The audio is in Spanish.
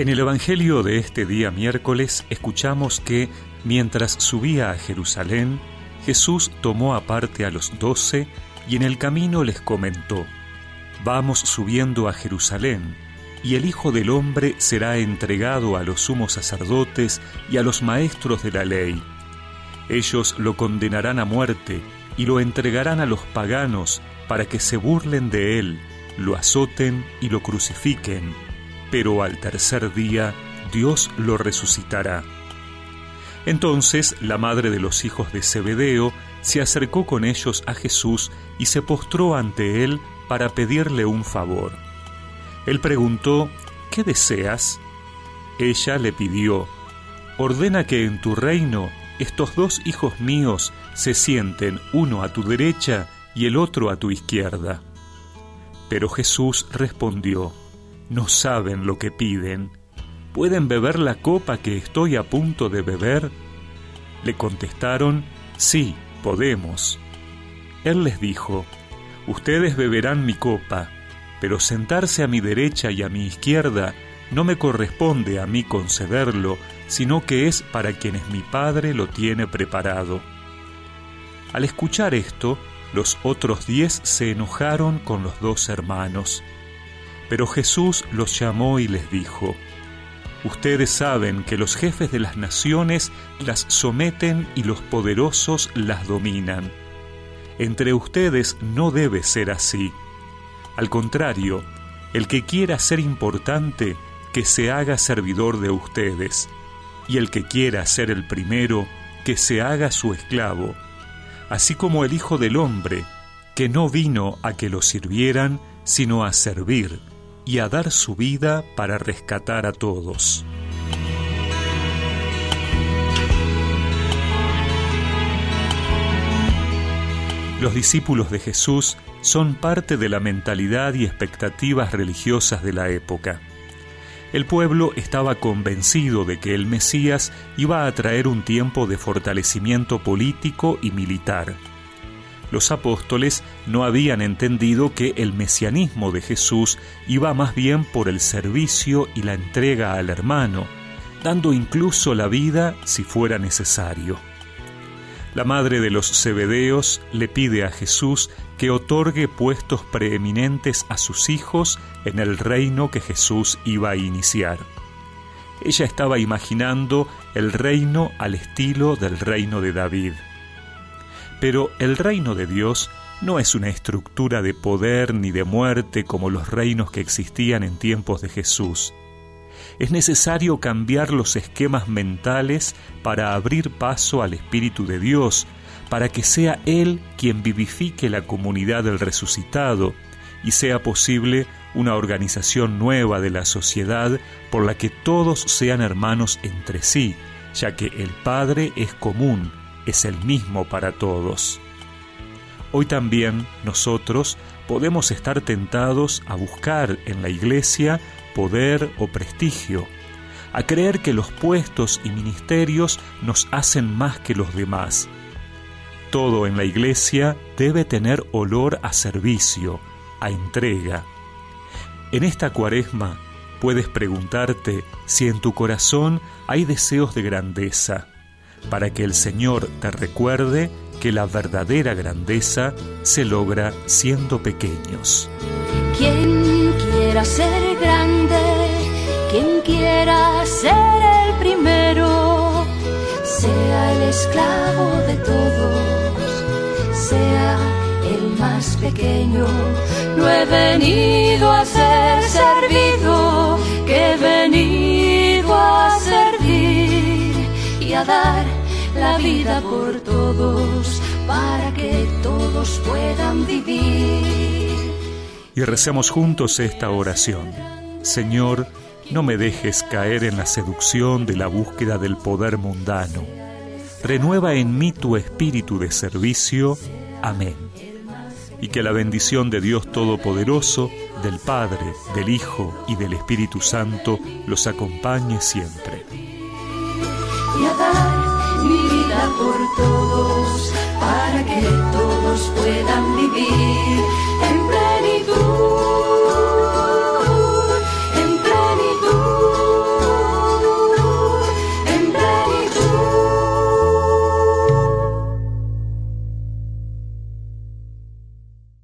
En el Evangelio de este día miércoles escuchamos que, mientras subía a Jerusalén, Jesús tomó aparte a los doce y en el camino les comentó, Vamos subiendo a Jerusalén, y el Hijo del Hombre será entregado a los sumos sacerdotes y a los maestros de la ley. Ellos lo condenarán a muerte y lo entregarán a los paganos para que se burlen de él, lo azoten y lo crucifiquen pero al tercer día Dios lo resucitará. Entonces la madre de los hijos de Zebedeo se acercó con ellos a Jesús y se postró ante él para pedirle un favor. Él preguntó, ¿qué deseas? Ella le pidió, ordena que en tu reino estos dos hijos míos se sienten uno a tu derecha y el otro a tu izquierda. Pero Jesús respondió, no saben lo que piden. ¿Pueden beber la copa que estoy a punto de beber? Le contestaron, sí, podemos. Él les dijo, Ustedes beberán mi copa, pero sentarse a mi derecha y a mi izquierda no me corresponde a mí concederlo, sino que es para quienes mi Padre lo tiene preparado. Al escuchar esto, los otros diez se enojaron con los dos hermanos. Pero Jesús los llamó y les dijo, Ustedes saben que los jefes de las naciones las someten y los poderosos las dominan. Entre ustedes no debe ser así. Al contrario, el que quiera ser importante, que se haga servidor de ustedes, y el que quiera ser el primero, que se haga su esclavo, así como el Hijo del Hombre, que no vino a que lo sirvieran, sino a servir y a dar su vida para rescatar a todos. Los discípulos de Jesús son parte de la mentalidad y expectativas religiosas de la época. El pueblo estaba convencido de que el Mesías iba a traer un tiempo de fortalecimiento político y militar los apóstoles no habían entendido que el mesianismo de Jesús iba más bien por el servicio y la entrega al hermano, dando incluso la vida si fuera necesario. La madre de los Zebedeos le pide a Jesús que otorgue puestos preeminentes a sus hijos en el reino que Jesús iba a iniciar. Ella estaba imaginando el reino al estilo del reino de David. Pero el reino de Dios no es una estructura de poder ni de muerte como los reinos que existían en tiempos de Jesús. Es necesario cambiar los esquemas mentales para abrir paso al Espíritu de Dios, para que sea Él quien vivifique la comunidad del resucitado y sea posible una organización nueva de la sociedad por la que todos sean hermanos entre sí, ya que el Padre es común es el mismo para todos. Hoy también nosotros podemos estar tentados a buscar en la iglesia poder o prestigio, a creer que los puestos y ministerios nos hacen más que los demás. Todo en la iglesia debe tener olor a servicio, a entrega. En esta cuaresma puedes preguntarte si en tu corazón hay deseos de grandeza, para que el Señor te recuerde que la verdadera grandeza se logra siendo pequeños. Quien quiera ser grande, quien quiera ser el primero, sea el esclavo de todos, sea el más pequeño. No he venido a ser la vida por todos, para que todos puedan vivir. Y recemos juntos esta oración. Señor, no me dejes caer en la seducción de la búsqueda del poder mundano. Renueva en mí tu espíritu de servicio. Amén. Y que la bendición de Dios Todopoderoso, del Padre, del Hijo y del Espíritu Santo los acompañe siempre mi vida por todos,